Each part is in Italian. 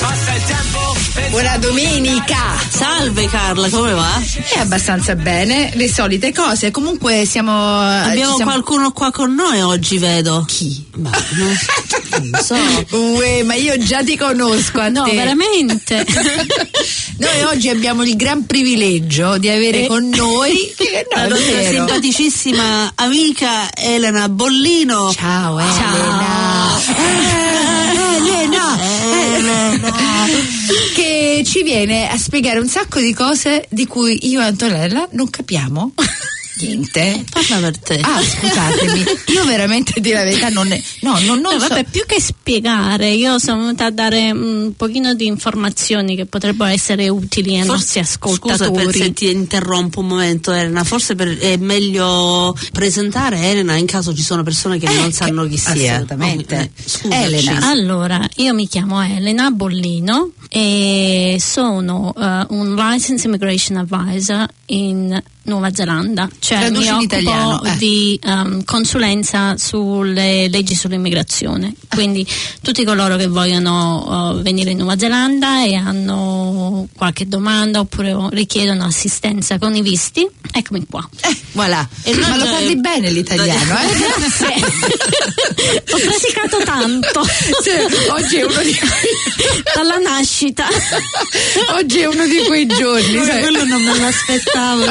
Passa il tempo. Buona domenica! Salve Carla, come va? È abbastanza bene, le solite cose. Comunque siamo. Abbiamo siamo... qualcuno qua con noi oggi, vedo. Chi? Ma non, non so. Uè, ma io già ti conosco a No, te. veramente. Noi oggi abbiamo il gran privilegio di avere Eh. con noi La no, è nostra simpaticissima amica Elena Bollino. Ciao Elena. Eh, Elena. Che ci viene a spiegare un sacco di cose di cui io e Antonella non capiamo niente. Parla per te. Ah, scusatemi, io veramente di la verità non ne. No, non, non No, so. vabbè, più che spiegare, io sono venuta a dare un pochino di informazioni che potrebbero essere utili ai nostri Scusa ascoltatori. per se ti interrompo un momento Elena, forse per- è meglio presentare Elena in caso ci sono persone che non sanno chi sia. assolutamente. Oh, eh. Elena. Allora, io mi chiamo Elena Bollino e sono eh, un License Immigration Advisor in Nuova Zelanda, cioè Traduci mi occupo italiano, eh. di ehm, consulenza sulle leggi sull'immigrazione. Quindi tutti coloro che vogliono eh, venire in Nuova Zelanda e hanno qualche domanda oppure richiedono assistenza con i visti, eccomi qua. Eh, voilà. E Ma lo parli bene l'italiano, eh? Grazie. Ho praticato tanto. Sì, oggi è uno di quei Dalla nascita. Oggi è uno di quei giorni. Quello non me l'aspettavo,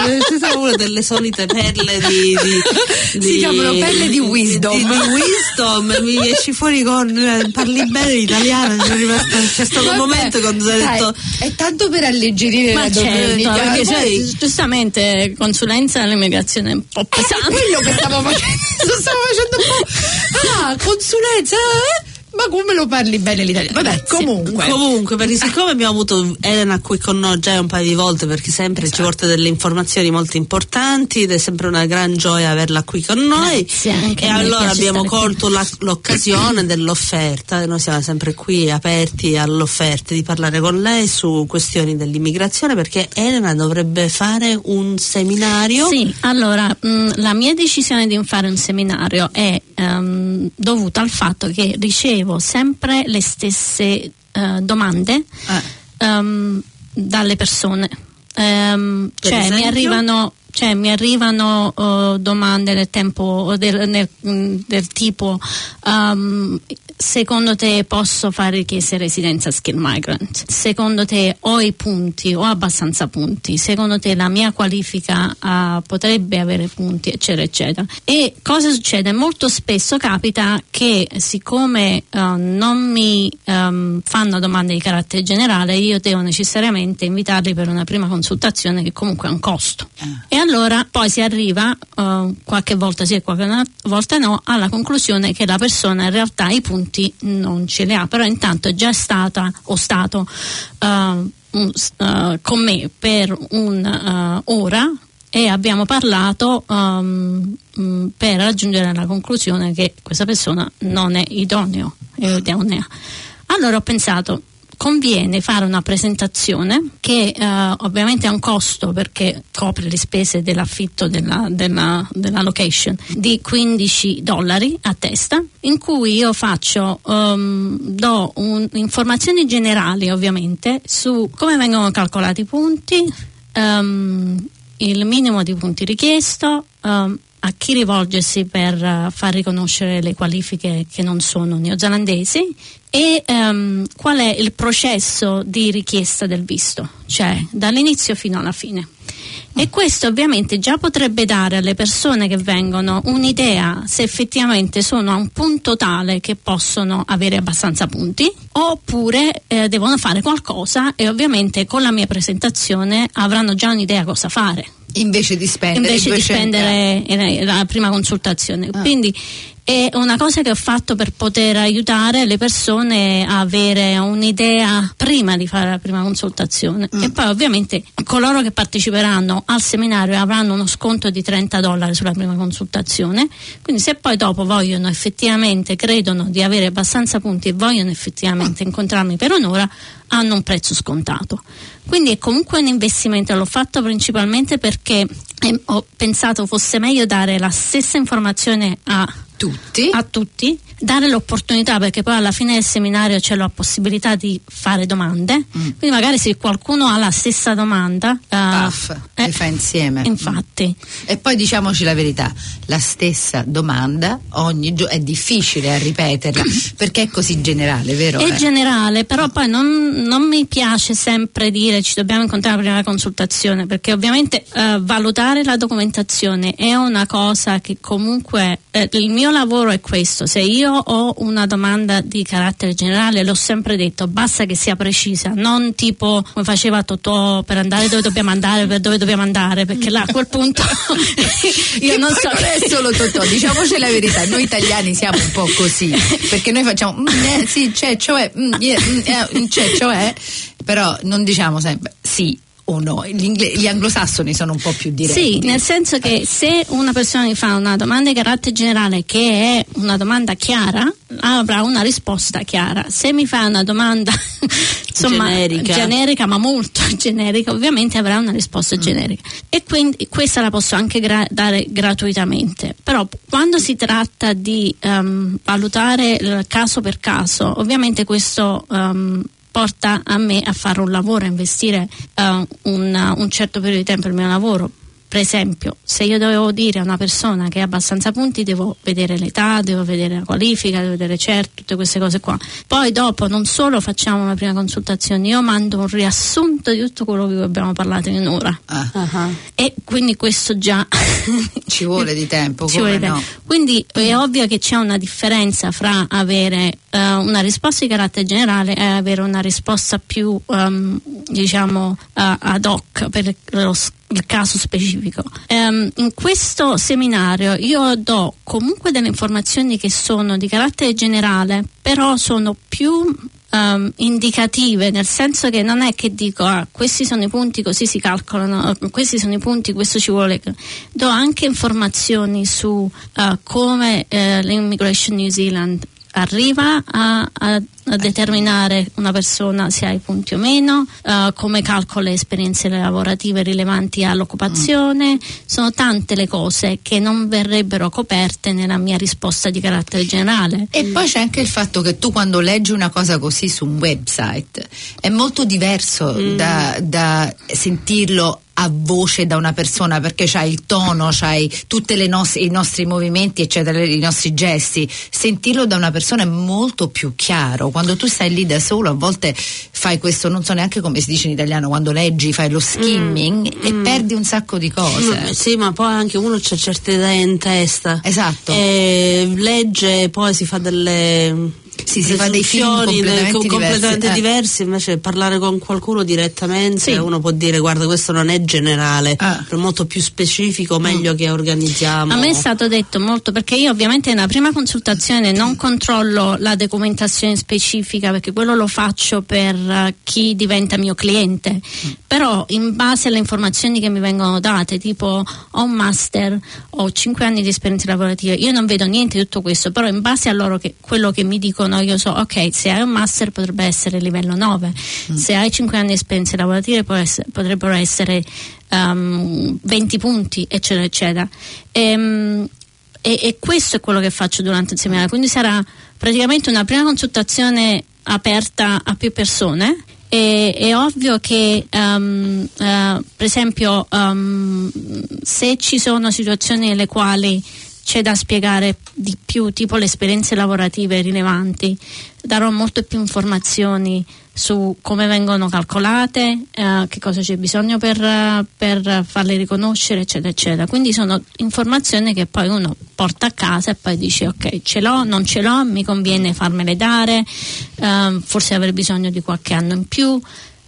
sono una delle solite perle di, di, Si di- chiamano perle di wisdom. Di, di wisdom, mi esci fuori con eh, parli bene l'italiano, c'è stato un Vabbè, momento quando hai detto È tanto per alleggerire Ma la certo, perché Poi- sai, giustamente consulenza all'immigrazione è un po' È pesante. quello che stavo facendo. Stavo facendo un po'. Ah, consulenza, eh? Ma come lo parli bene l'italiano? Vabbè, comunque. Comunque, perché siccome abbiamo avuto Elena qui con noi già un paio di volte, perché sempre Esatto. ci porta delle informazioni molto importanti ed è sempre una gran gioia averla qui con noi. Grazie, anche e allora abbiamo colto la- l'occasione dell'offerta, noi siamo sempre qui aperti all'offerta di parlare con lei su questioni dell'immigrazione perché Elena dovrebbe fare un seminario. Sì, allora mh, la mia decisione di fare un seminario è ehm, dovuta al fatto che ricevo sempre le stesse eh, domande ehm, dalle persone. Per cioè, mi esempio? arrivano, cioè, mi arrivano eh, domande del tempo del, nel- mh, del tipo ehm, secondo te posso fare richiesta di residenza skill migrant? Secondo te ho i punti, ho abbastanza punti? Secondo te la mia qualifica ah, potrebbe avere punti, eccetera, eccetera. E cosa succede? Molto spesso capita che siccome eh, non mi ehm, fanno domande di carattere generale, io devo necessariamente invitarli per una prima consultazione che comunque ha un costo. E allora poi si arriva, eh, qualche volta sì e qualche volta no, alla conclusione che la persona in realtà i punti non ce li ha, però intanto è già stata o stato eh, un- eh, con me per un'ora e abbiamo parlato mh, per raggiungere la conclusione che questa persona non è idoneo, è idonea. Allora ho pensato conviene fare una presentazione che eh, ovviamente ha un costo perché copre le spese dell'affitto della, della, della location di 15 dollari a testa in cui io faccio ehm, do un- informazioni generali ovviamente su come vengono calcolati i punti ehm, il minimo di punti richiesto ehm, a chi rivolgersi per eh, far riconoscere le qualifiche che non sono neozelandesi e ehm, qual è il processo di richiesta del visto, cioè dall'inizio fino alla fine. E questo ovviamente già potrebbe dare alle persone che vengono un'idea se effettivamente sono a un punto tale che possono avere abbastanza punti oppure eh, devono fare qualcosa e ovviamente con la mia presentazione avranno già un'idea cosa fare Invece di spendere invece di 200 spendere eh, la prima consultazione. Ah. Quindi è una cosa che ho fatto per poter aiutare le persone a avere un'idea prima di fare la prima consultazione. Mm. e poi ovviamente coloro che parteciperanno al seminario avranno uno sconto di 30 dollari sulla prima consultazione. Quindi se poi dopo vogliono effettivamente credono di avere abbastanza punti e vogliono effettivamente incontrarmi per un'ora hanno un prezzo scontato. Quindi è comunque un investimento. L'ho fatto principalmente perché eh, ho pensato fosse meglio dare la stessa informazione a Tutti? a tutti, dare l'opportunità perché poi alla fine del seminario c'è la possibilità di fare domande, Mm. quindi magari se qualcuno ha la stessa domanda, eh, Puff, eh, le fa insieme. Infatti, E poi diciamoci la verità, la stessa domanda ogni giorno è difficile a ripeterla perché è così generale, vero? è eh? generale, però poi non, non mi piace sempre dire ci dobbiamo incontrare prima della consultazione perché ovviamente eh, valutare la documentazione è una cosa che comunque eh, il mio lavoro è questo, se io ho una domanda di carattere generale l'ho sempre detto, basta che sia precisa, non tipo come faceva Totò per andare dove dobbiamo andare, per dove dobbiamo andare, perché là a quel punto io non so non è solo Totò, diciamoci la verità, noi italiani siamo un po' così, perché noi facciamo "Mm, eh, sì, c'è, cioè, mm, yeah, mm, eh, c'è, cioè, però non diciamo sempre sì o no. Gli, gli anglosassoni sono un po' più diretti. Sì, nel senso che se una persona mi fa una domanda di carattere generale che è una domanda chiara, avrà una risposta chiara. Se mi fa una domanda insomma, Generica. generica, ma molto generica, ovviamente avrà una risposta generica. E quindi questa la posso anche gra- dare gratuitamente. Però quando si tratta di ehm, valutare il caso per caso, ovviamente questo ehm, porta a me a fare un lavoro, a investire eh, un, un certo periodo di tempo nel mio lavoro. Per esempio, se io dovevo dire a una persona che ha abbastanza punti, devo vedere l'età, devo vedere la qualifica, devo vedere certo, tutte queste cose qua. Poi dopo non solo facciamo una prima consultazione, io mando un riassunto di tutto quello di cui abbiamo parlato in un'ora. Ah, Ah, E quindi questo già ci vuole di tempo, ci vuole no? tempo. Quindi è ovvio che c'è una differenza fra avere eh, una risposta di carattere generale e avere una risposta più ehm, diciamo eh, ad hoc per lo il caso specifico. Ehm, in questo seminario io do comunque delle informazioni che sono di carattere generale, però sono più ehm, indicative, nel senso che non è che dico ah, questi sono i punti, così si calcolano, eh, questi sono i punti, questo ci vuole. Do anche informazioni su eh, come eh, l'Immigration New Zealand arriva a, a- a determinare una persona se ha i punti o meno, eh, come calcola le esperienze lavorative rilevanti all'occupazione, sono tante le cose che non verrebbero coperte nella mia risposta di carattere generale. E poi c'è anche il fatto che tu quando leggi una cosa così su un website è molto diverso da, da sentirlo a voce da una persona perché c'hai il tono, c'hai tutti i nostri movimenti, eccetera, i nostri gesti. Sentirlo da una persona è molto più chiaro. Quando tu stai lì da solo, a volte fai questo, non so neanche come si dice in italiano, quando leggi, fai lo skimming e perdi un sacco di cose. Mm, Sì, ma poi anche uno c'ha certe idee in testa. Esatto. E legge, poi si fa delle. Sì, si fa dei film deduzioni, completamente co- completamente diversi, eh. diversi, invece parlare con qualcuno direttamente Sì. uno può dire guarda questo non è generale, Ah. è molto più specifico, meglio che organizziamo. A me è stato detto molto perché io ovviamente nella prima consultazione non controllo la documentazione specifica perché quello lo faccio per eh, chi diventa mio cliente, però in base alle informazioni che mi vengono date, tipo ho un master, ho 5 anni di esperienza lavorativa, io non vedo niente di tutto questo, però in base a loro che, quello che mi dicono io so, ok, se hai un master potrebbe essere livello 9, se hai 5 anni di esperienza lavorativa può essere- potrebbero essere ehm, 20 punti, eccetera, eccetera. Ehm, e, e questo è quello che faccio durante il seminario, quindi sarà praticamente una prima consultazione aperta a più persone. E, è ovvio che ehm, eh, per esempio ehm, se ci sono situazioni nelle quali c'è da spiegare di più, tipo le esperienze lavorative rilevanti, darò molte più informazioni su come vengono calcolate, eh, che cosa c'è bisogno per, eh, per farle riconoscere, eccetera, eccetera. Quindi sono informazioni che poi uno porta a casa e poi dice ok, ce l'ho, non ce l'ho, mi conviene farmele dare, ehm, forse avrei bisogno di qualche anno in più.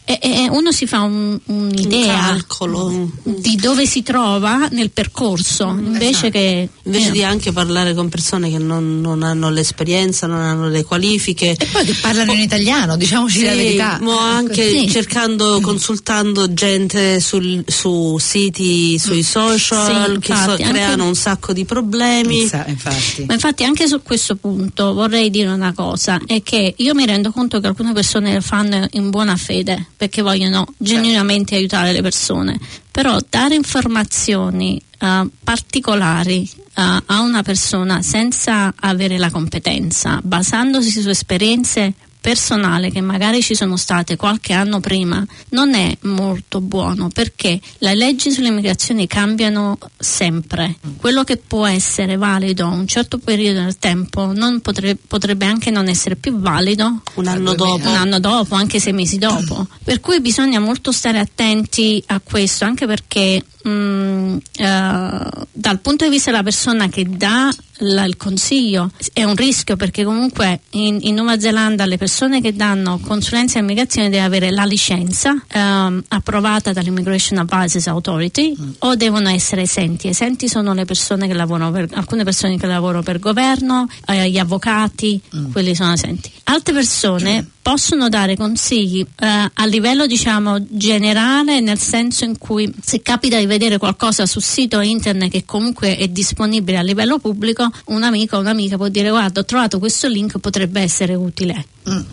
E, e uno si fa un- un'idea Un calcolo. di dove si trova nel percorso, invece che Invece eh, di anche parlare con persone che non, non hanno l'esperienza, non hanno le qualifiche. E poi che parlano in italiano, diciamoci la Sì, verità. mo anche Sì. cercando, consultando gente sul- su siti, sui social Sì, che so- infatti, anche- creano un sacco di problemi. Infatti. Ma infatti anche su questo punto vorrei dire una cosa, è che io mi rendo conto che alcune persone lo fanno in buona fede perché vogliono genuinamente aiutare le persone, però dare informazioni eh, particolari eh, a una persona senza avere la competenza, basandosi su esperienze personali che magari ci sono state qualche anno prima non è molto buono perché le leggi sull'immigrazione cambiano sempre quello che può essere valido un certo periodo del tempo non potre- potrebbe anche non essere più valido Un anno dopo. un anno dopo, anche sei mesi dopo. Per cui bisogna molto stare attenti a questo, anche perché mm, eh, dal punto di vista della persona che dà la- il consiglio è un rischio perché comunque in, in Nuova Zelanda le persone che danno consulenza in immigrazione devono avere la licenza ehm, approvata dall'Immigration Advisors Authority o devono essere esenti. Esenti sono le persone che lavorano per alcune persone che lavorano per governo, eh, gli avvocati, quelli sono esenti. Altre persone possono dare consigli eh, a livello diciamo generale nel senso in cui se capita di vedere qualcosa sul sito internet che comunque è disponibile a livello pubblico un amico o un'amica può dire guarda ho trovato questo link potrebbe essere utile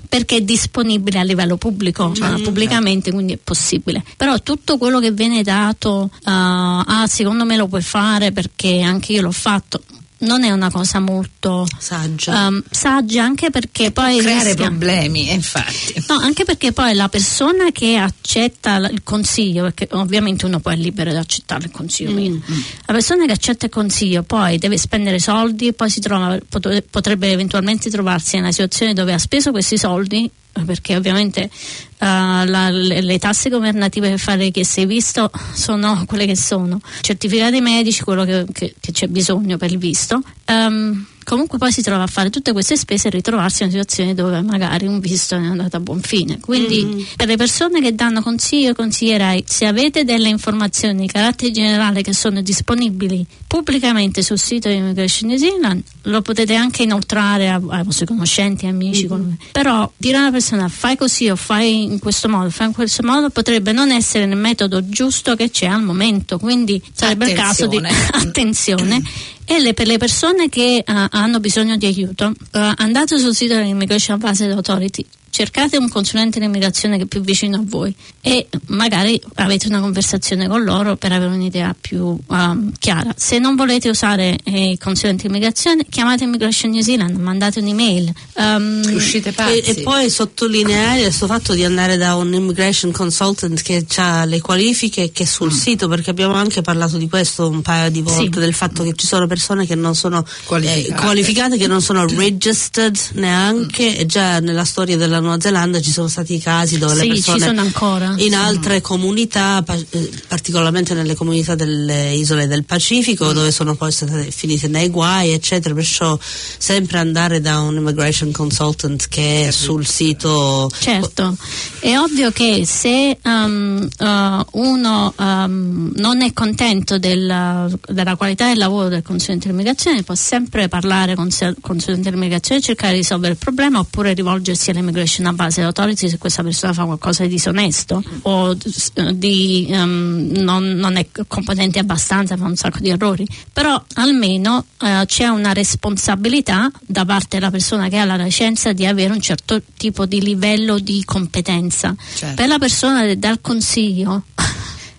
perché è disponibile a livello pubblico eh, pubblicamente quindi è possibile. Però tutto quello che viene dato eh, ah secondo me lo puoi fare perché anche io l'ho fatto non è una cosa molto Saggia. ehm, saggia anche perché poi Creare rischia- problemi, eh, infatti. No, anche perché poi la persona che accetta il consiglio, perché ovviamente uno poi è libero di accettare il consiglio mio, la persona che accetta il consiglio poi deve spendere soldi e poi si trova, pot- potrebbe eventualmente trovarsi in una situazione dove ha speso questi soldi perché ovviamente eh, la- le, le tasse governative per fare che sei visto sono quelle che sono. Certificati medici quello che, che- che c'è bisogno per il visto. Ehm, comunque poi si trova a fare tutte queste spese e ritrovarsi in una situazione dove magari un visto è andato a buon fine. Quindi per le persone che danno consiglio consiglierei se avete delle informazioni di carattere generale che sono disponibili pubblicamente sul sito di Immigration New Zealand lo potete anche inoltrare a- ai vostri conoscenti, amici quello che- però dire a una persona fai così o fai in questo modo fai in questo modo potrebbe non essere nel metodo giusto che c'è al momento. Quindi sarebbe il caso di Attenzione. e le- per le persone che eh, hanno bisogno di aiuto eh, andate sul sito dell'Immigration Advisory Authority cercate un consulente di immigrazione che è più vicino a voi e magari avete una conversazione con loro per avere un'idea più ehm, chiara se non volete usare eh, il consulente di immigrazione chiamate Immigration New Zealand mandate un'email Ehm, Uscite pazzi. E, e poi sottolineare questo fatto di andare da un immigration consultant che ha le qualifiche che è sul sito, perché abbiamo anche parlato di questo un paio di volte, Sì. del fatto che ci sono persone che non sono Qualificate. eh, qualificate, che non sono registered neanche, e già nella storia della Nuova Zelanda ci sono stati casi dove Sì, le ci persone sono ancora. in altre comunità, pa- eh, particolarmente nelle comunità delle isole del Pacifico, dove sono poi state finite nei guai, eccetera. Perciò sempre andare da un immigration consultant che è sul sito. Certo, è ovvio che se um, uh, uno um, non è contento della, della qualità del lavoro del consulente dell'immigrazione può sempre parlare con il consulente dell'immigrazione e cercare di risolvere il problema oppure rivolgersi all'immigration advisory authority se questa persona fa qualcosa di disonesto o uh, di, um, non, non è competente abbastanza, fa un sacco di errori. Però almeno uh, c'è una responsabilità da parte della persona che ha la licenza di avere un certo tipo di livello di competenza. Certo. Per la persona che dà il consiglio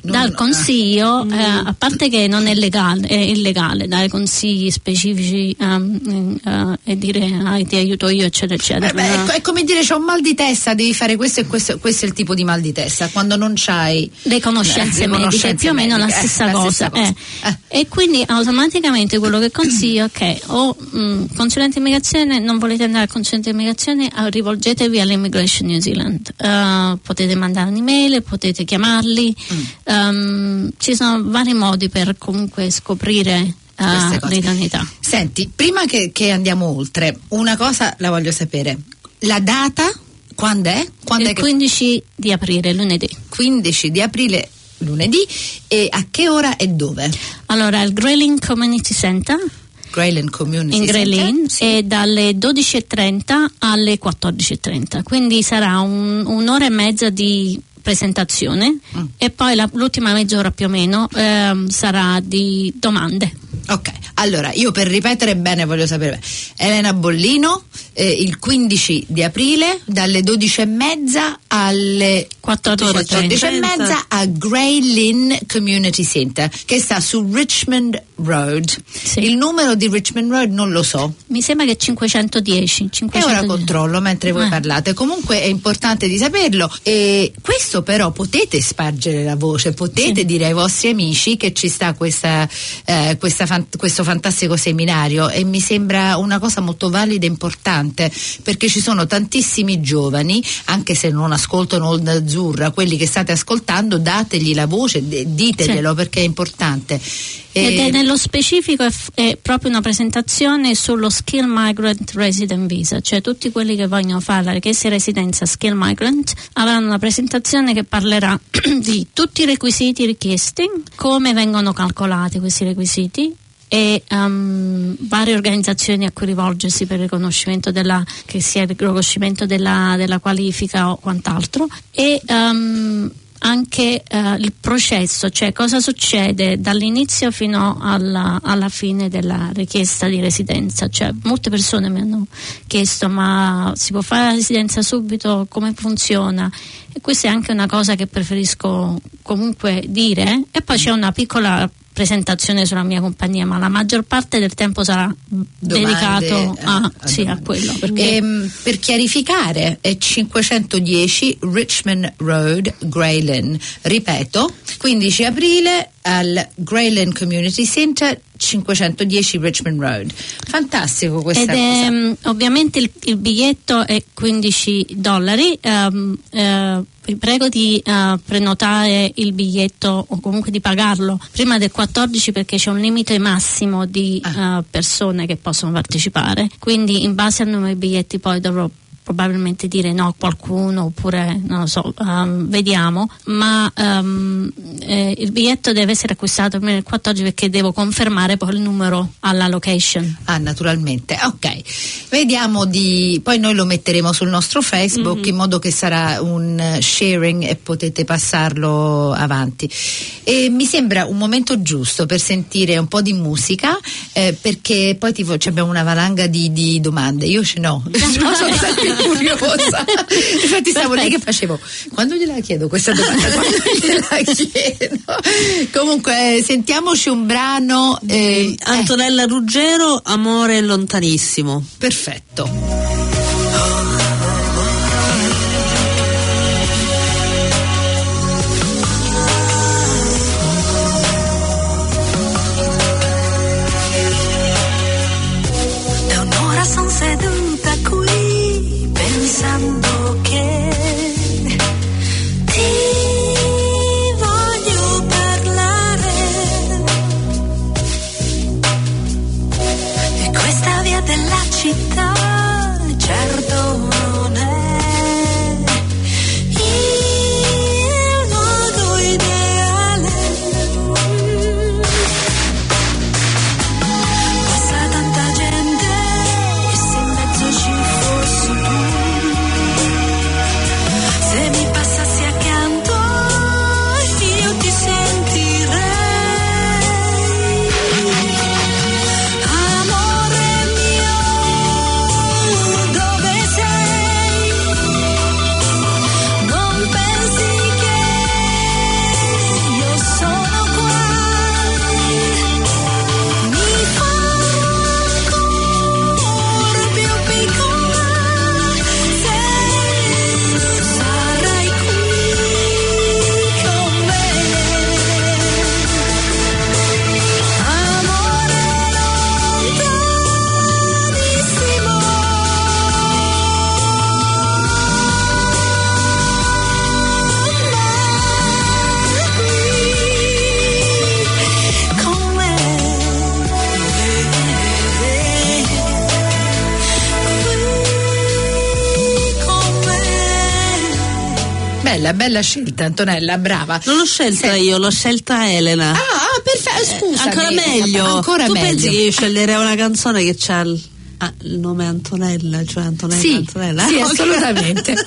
Non- dal consiglio, eh, a parte che non è legale, è illegale dare consigli specifici ehm, eh, e dire ah, ti aiuto io, eccetera, eccetera. Eh beh, è, è come dire c'ho un mal di testa, devi fare questo e questo, questo è il tipo di mal di testa, quando non c'hai le conoscenze Eh, mediche, conoscenze più o meno la mediche, eh, stessa la cosa. stessa cosa. eh. E quindi automaticamente quello che consiglio è che o mh, consulente immigrazione, non volete andare al consulente immigrazione, eh, rivolgetevi all'Immigration New Zealand. Eh, potete mandare un'email, potete chiamarli, Mm. Ehm, ci sono vari modi per comunque scoprire eh, cose. l'idoneità. Senti, prima che, che andiamo oltre, una cosa la voglio sapere. La data Quando è? Quando è il che 15 di aprile, lunedì. 15 di aprile lunedì e a che ora e dove? Allora, il Grayling Community Center Grayland Community in? Grayling Sì. è dalle 12.30 alle 14.30, quindi sarà un- un'ora e mezza di presentazione Mm. e poi la- l'ultima mezz'ora più o meno ehm, sarà di domande. Ok, allora io per ripetere bene voglio sapere Elena Bollino eh, il 15 di aprile dalle 12 e mezza alle 14.30. e mezza a Grey Lynn Community Center che sta su Richmond Road. Sì. Il numero di Richmond Road non lo so. Mi sembra che 510. E 510. ora controllo mentre voi Eh. parlate. Comunque è importante di saperlo. E questo però potete spargere la voce, potete Sì. dire ai vostri amici che ci sta questa, eh, questa fan- questo fantastico seminario e mi sembra una cosa molto valida e importante perché ci sono tantissimi giovani, anche se non ascoltano Onda Azzurra, quelli che state ascoltando, dategli la voce, diteglielo perché è importante. Ed E- è nello specifico è, f- è proprio una presentazione sullo Skill Migrant Resident Visa, cioè tutti quelli che vogliono fare la richiesta di residenza Skill Migrant avranno una presentazione che parlerà di tutti i requisiti richiesti, come vengono calcolati questi requisiti e um, varie organizzazioni a cui rivolgersi per il riconoscimento della, che sia il riconoscimento della, della qualifica o quant'altro e um, anche eh, il processo, cioè cosa succede dall'inizio fino alla, alla fine della richiesta di residenza. Cioè, molte persone mi hanno chiesto ma si può fare la residenza subito, come funziona? E questa è anche una cosa che preferisco comunque dire. E poi c'è una piccola presentazione sulla mia compagnia, ma la maggior parte del tempo sarà Domande, dedicato eh, a, a sì, a quello. Perché Ehm, per chiarificare è 510 Richmond Road, Grayland. Ripeto, 15 aprile al Grayland Community Center, 510 Richmond Road. Fantastico questa Ed è, mm, ovviamente il, il biglietto è 15 dollari. ehm, eh, vi prego di eh, prenotare il biglietto o comunque di pagarlo prima del 14 perché c'è un limite massimo di Ah. eh, persone che possono partecipare. Quindi in base al numero di biglietti poi dovrò probabilmente dire no a qualcuno oppure non lo so, ehm, vediamo, ma ehm, eh, il biglietto deve essere acquistato almeno il 14 perché devo confermare poi il numero alla location. Ah, naturalmente. Ok. Vediamo di poi noi lo metteremo sul nostro Facebook Mhm. in modo che sarà un eh, sharing e potete passarlo avanti. E mi sembra un momento giusto per sentire un po' di musica eh, perché poi ti, ci abbiamo una valanga di, di domande. Io ce n'ho. sono sempre curiosa. Infatti stavo lì che facevo quando gliela chiedo questa domanda, quando gliela chiedo. Comunque eh, sentiamoci un brano eh, eh, Antonella Ruggero, Amore lontanissimo. Perfetto. Bella, bella scelta, Antonella, brava. Non l'ho scelta Senti- io, l'ho scelta Elena. Ah, ah, perfetto, scusa. Ancora meglio. Ancora tu meglio. pensi che io sceglierei una canzone che c'ha il, ah, il nome Antonella, cioè Antonella Sì, Antonella? sì, assolutamente.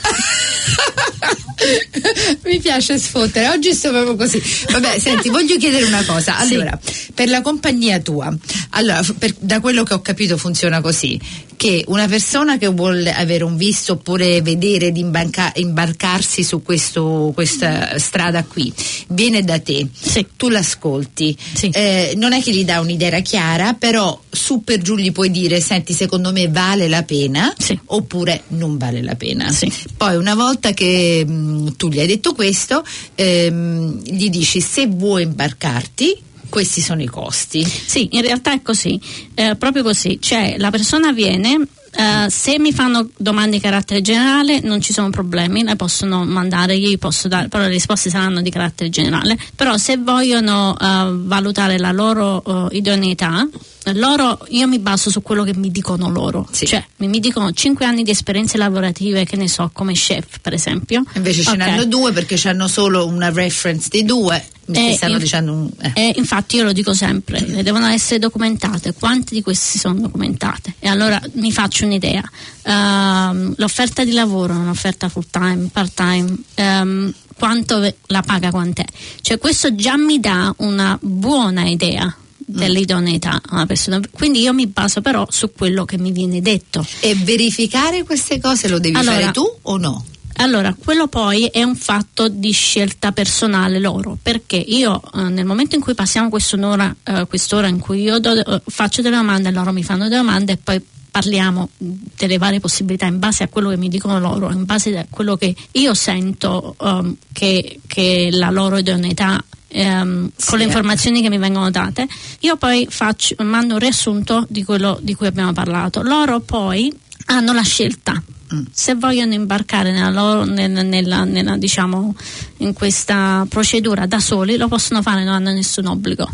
Mi piace sfottere, oggi sto proprio così. Vabbè, senti, voglio chiedere una cosa. Allora, per la compagnia tua, allora, per- da quello che ho capito funziona così, che una persona che vuole avere un visto oppure vedere di imbarca- imbarcarsi su questo- questa strada qui, viene da te, Sì. tu l'ascolti, Sì. eh, non è che gli dà un'idea chiara, però su per giù gli puoi dire, senti, secondo me vale la pena Sì. oppure non vale la pena. Sì. Poi una volta che mh, tu gli hai detto questo, ehm, gli dici se vuoi imbarcarti, questi sono i costi. Sì, in realtà è così, eh, proprio così. Cioè, la persona viene, eh, se mi fanno domande di carattere generale non ci sono problemi, le possono mandare, io gli posso dare, però le risposte saranno di carattere generale. Però se vogliono eh, valutare la loro eh, idoneità, loro, io mi baso su quello che mi dicono loro. Sì. Cioè, mi, mi dicono 5 anni di esperienze lavorative, che ne so, come chef, per esempio. Invece ce Ok. n'hanno due perché hanno solo una reference di due. Mi Eh, stanno in- dicendo un- eh. eh, infatti io lo dico sempre, le devono essere documentate. Quante di queste sono documentate? E allora mi faccio un'idea. Ehm, l'offerta di lavoro è un'offerta full time, part time. ehm, quanto la paga quant'è? Cioè questo già mi dà una buona idea dell'idoneità a una persona. Quindi io mi baso però su quello che mi viene detto. E verificare queste cose lo devi Allora- fare tu o no? Allora, quello poi è un fatto di scelta personale loro, perché io eh, nel momento in cui passiamo quest'ora, eh, quest'ora in cui io do- eh, faccio delle domande, loro mi fanno delle domande e poi parliamo delle varie possibilità in base a quello che mi dicono loro, in base a quello che io sento ehm, che, che la loro idoneità ehm, Sì, con le eh. informazioni che mi vengono date, io poi faccio, mando un riassunto di quello di cui abbiamo parlato. Loro poi hanno la scelta. Se vogliono imbarcare nella loro, nel- nella, nella, diciamo, in questa procedura da soli, lo possono fare, non hanno nessun obbligo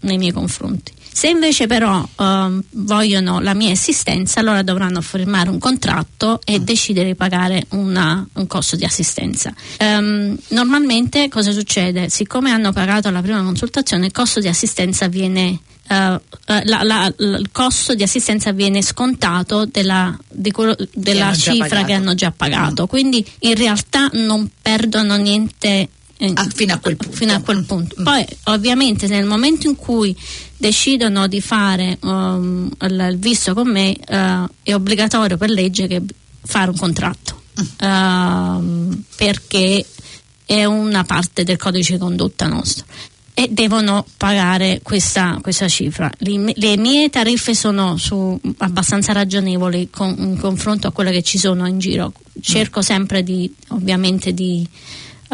nei miei confronti. Se invece però ehm, vogliono la mia assistenza, allora dovranno firmare un contratto e decidere di pagare una- un costo di assistenza. Ehm, normalmente cosa succede? Siccome hanno pagato la prima consultazione, il costo di assistenza viene eh, eh, la- la- l- il costo di assistenza viene scontato della, quello- della cifra che hanno già pagato. Quindi in realtà non perdono niente. Eh, Ah, fino a quel punto. fino a quel punto. Poi ovviamente nel momento in cui decidono di fare um, il, visto con me eh, è obbligatorio per legge che fare un contratto Ehm, perché è una parte del codice di condotta nostro e devono pagare questa, questa cifra. Le, le mie tariffe sono su- abbastanza ragionevoli con- in confronto a quelle che ci sono in giro. Cerco sempre di, ovviamente, di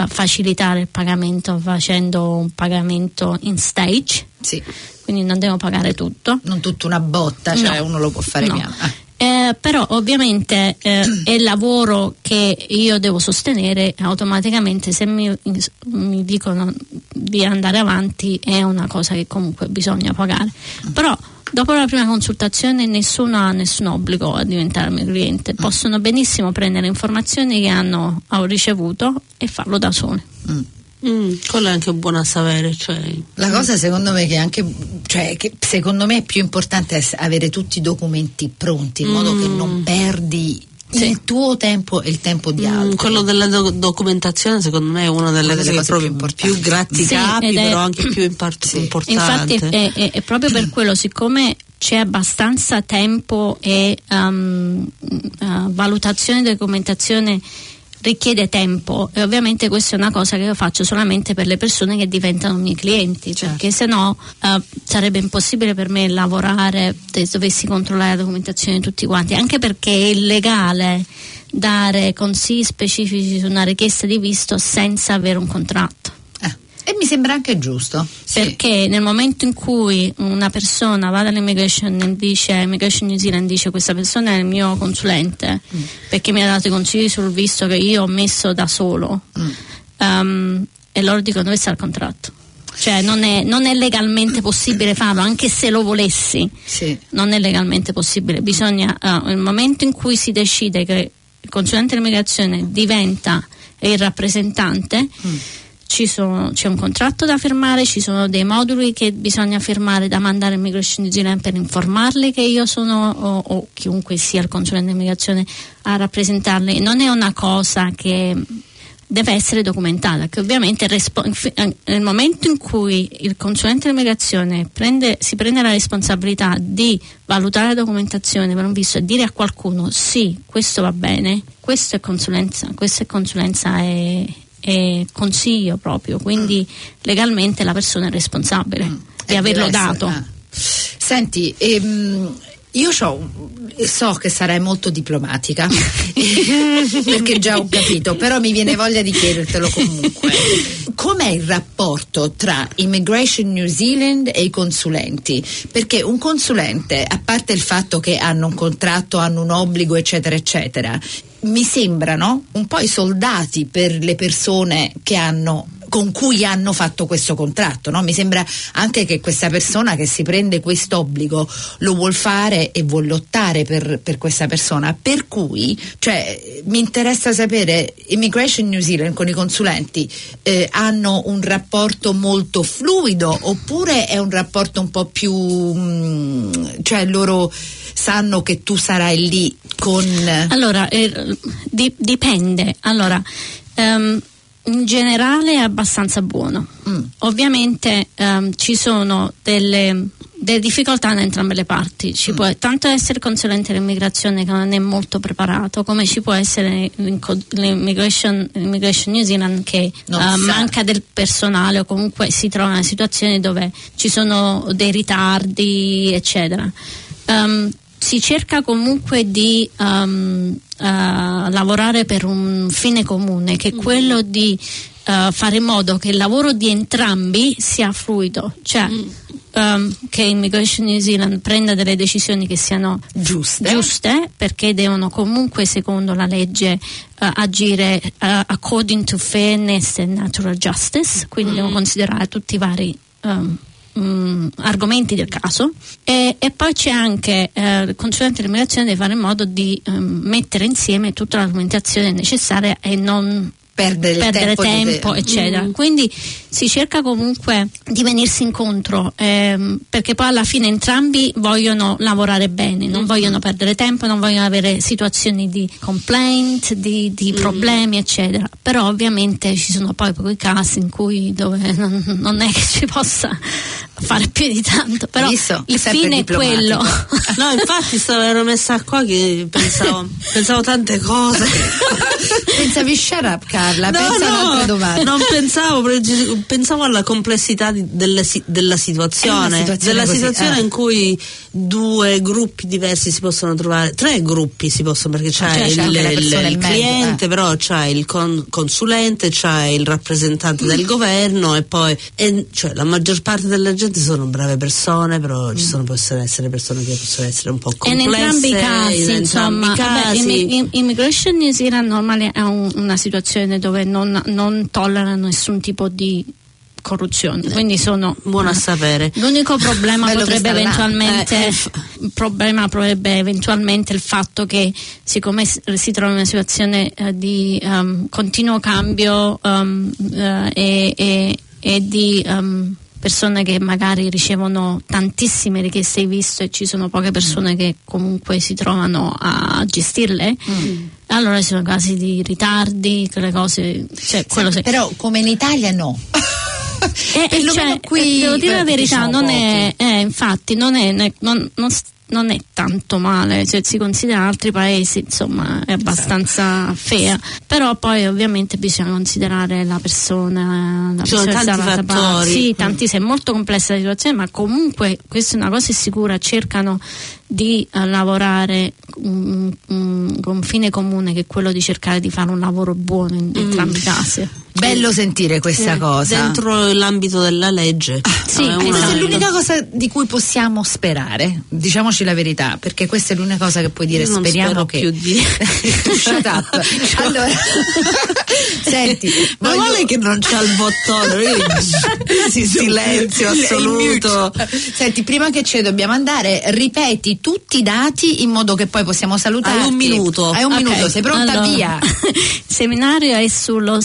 facilitare il pagamento facendo un pagamento in stage, Sì, quindi non devo pagare tutto. non tutta una botta, cioè No. uno lo può fare No. piano. Ah. Eh, però ovviamente eh, è il lavoro che io devo sostenere automaticamente se mi, mi dicono di andare avanti è una cosa che comunque bisogna pagare però dopo la prima consultazione nessuno ha nessun obbligo a diventare mio cliente possono benissimo prendere informazioni che hanno ho ricevuto e farlo da soli Mm, quello è anche buono a sapere, cioè, La cosa secondo me che anche cioè che secondo me è più importante è avere tutti i documenti pronti in modo che non perdi Sì. il tuo tempo e il tempo di mm, altri. quello della do- documentazione secondo me è una delle delle cose più più, graticapi, Sì, ed è- però anche più impart- Sì. importante. Infatti è, è- è proprio per quello, siccome c'è abbastanza tempo e um, uh, valutazione di documentazione richiede tempo e ovviamente questa è una cosa che io faccio solamente per le persone che diventano miei clienti Certo. perché se no uh, sarebbe impossibile per me lavorare se dovessi controllare la documentazione di tutti quanti anche perché è illegale dare consigli specifici su una richiesta di visto senza avere un contratto Eh, E mi sembra anche giusto. Sì. perché nel momento in cui una persona va dall'immigration e dice Immigration New Zealand dice questa persona è il mio consulente Mm. perché mi ha dato i consigli sul visto che io ho messo da solo Mm. um, e loro dicono dove sta il contratto cioè non è, non è legalmente possibile farlo anche se lo volessi Sì. non è legalmente possibile. Bisogna, eh, nel momento in cui si decide che il consulente dell'immigrazione diventa il rappresentante. Ci sono- c'è un contratto da firmare, ci sono dei moduli che bisogna firmare da mandare a Immigration New Zealand per informarli che io sono o, o chiunque sia il consulente di immigrazione a rappresentarli. Non è una cosa che deve essere documentata, che ovviamente respo- eh, nel momento in cui il consulente dell'immigrazione prende, si prende la responsabilità di valutare la documentazione per un visto e dire a qualcuno sì, questo va bene, questo è consulenza, questa è consulenza e, e consiglio proprio, quindi legalmente la persona è responsabile di Eh, averlo dato. ah. Senti, ehm, io so che sarai molto diplomatica perché già ho capito, però mi viene voglia di chiedertelo comunque. Com'è il rapporto tra Immigration New Zealand e i consulenti? Perché un consulente, a parte il fatto che hanno un contratto, hanno un obbligo, eccetera, eccetera, mi sembrano un po' i soldati per le persone che hanno con cui hanno fatto questo contratto, no? Mi sembra anche che questa persona che si prende questo obbligo lo vuol fare e vuol lottare per, per questa persona. Per cui, cioè, mi interessa sapere, Immigration New Zealand con i consulenti eh, hanno un rapporto molto fluido oppure è un rapporto un po' più, mm, cioè loro sanno che tu sarai lì con... Allora, eh, di- dipende. Allora, ehm, in generale è abbastanza buono. Mm. Ovviamente ehm, ci sono delle, delle difficoltà da entrambe le parti. Ci può tanto essere il consulente dell'immigrazione che non è molto preparato, come ci può essere l'immigration, l'immigration New Zealand che eh, manca del personale o comunque si trova in una situazione dove ci sono dei ritardi, eccetera. Ehm, si cerca comunque di ehm, eh, lavorare per un fine comune, che è quello di eh, fare in modo che il lavoro di entrambi sia fluido, cioè ehm, che Immigration New Zealand prenda delle decisioni che siano Giuste. giuste perché devono comunque secondo la legge eh, agire eh, according to fairness and natural justice, quindi devono considerare tutti i vari ehm, mm, argomenti del caso. E, e poi c'è anche eh, il consulente dell'immigrazione deve fare in modo di ehm, mettere insieme tutta l'argomentazione necessaria e non Perdere perdere tempo tempo, eccetera. Quindi si cerca comunque di venirsi incontro ehm, perché poi alla fine entrambi vogliono lavorare bene, non vogliono perdere tempo, non vogliono avere situazioni di complaint, di, di problemi, eccetera. Però ovviamente ci sono poi quei casi in cui dove non, non è che si possa fare più di tanto, però Visto? il fine è quello. No, infatti stavo ero messa qua che pensavo, pensavo tante cose. Pensavi shut up Carla, No, pensa no, un'altra domanda. Non pensavo, pensavo alla complessità di- delle della situazione, una situazione della così, situazione eh. in cui due gruppi diversi si possono trovare, tre gruppi si possono perché c'è, Cioè, il, il- persona il mezzo, cliente, eh. però c'è il con- consulente, c'è il rappresentante del governo e poi e, cioè, la maggior parte della gente sono brave persone, però Mm. ci sono, possono essere persone che possono essere un po' E in complesse. entrambi i casi, in insomma, i vabbè, casi. immi- im- Immigration New Zealand normale è un- una situazione dove non, non tollera nessun tipo di corruzione, quindi sono Buono a sapere. L'unico problema potrebbe eventualmente Eh, eh, problema potrebbe eventualmente il fatto che siccome si trova in una situazione eh, di ehm, continuo cambio eh, e, e- e di ehm, persone che magari ricevono tantissime richieste di visto e ci sono poche persone che comunque si trovano a gestirle allora ci sono casi di ritardi quelle cose cioè, Sì, Però come in Italia no. eh, Perlomeno cioè, qui eh, devo dire eh, la verità, diciamo non è, eh, infatti, non è, ne- non- non non è tanto male, cioè, si considera altri paesi, insomma, è abbastanza Esatto. fair. Però poi ovviamente bisogna considerare la persona, la Ci persona tanti fattori. Sì, tanti, è molto complessa la situazione, ma comunque questa è una cosa sicura, cercano di eh, lavorare mm, mm, con un fine comune che è quello di cercare di fare un lavoro buono in entrambi i casi. Bello sentire questa Eh, cosa. Dentro l'ambito della legge. Sì, È una- Questa è l'unica cosa di cui possiamo sperare, diciamoci la verità, perché questa è l'unica cosa che puoi dire. Io Speriamo spero che. più di- Shut up. allora, Senti, Ma voglio- vuole che non c'ha il bottone, vedi? silenzio Il- il assoluto. Senti, prima che ce dobbiamo andare, ripeti tutti i dati in modo che poi possiamo salutarti. Hai un minuto. Hai un Ok, minuto, sei pronta? allora, Via. Seminario è sulla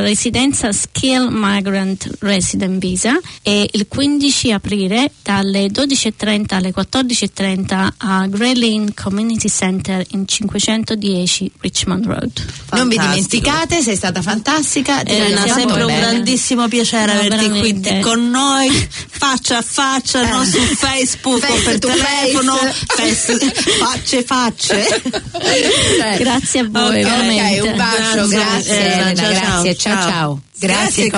residenza Skill Migrant Resident Visa e il 15 aprile dalle 12.30 alle 14.30 a Grey Lane Community Center in 510 Richmond Road. Non vi Fantastico. dimenticate, sei stata fantastica. ti Elena, sempre un grandissimo piacere No, averti qui veramente. di- con noi faccia a faccia, non su Facebook o per telefono, face. facce facce. Eh. Grazie a voi, Ok, veramente. Ok, un bacio, Grazie, grazie, Elena, ciao, grazie, ciao ciao. ciao. Grazie, Grazie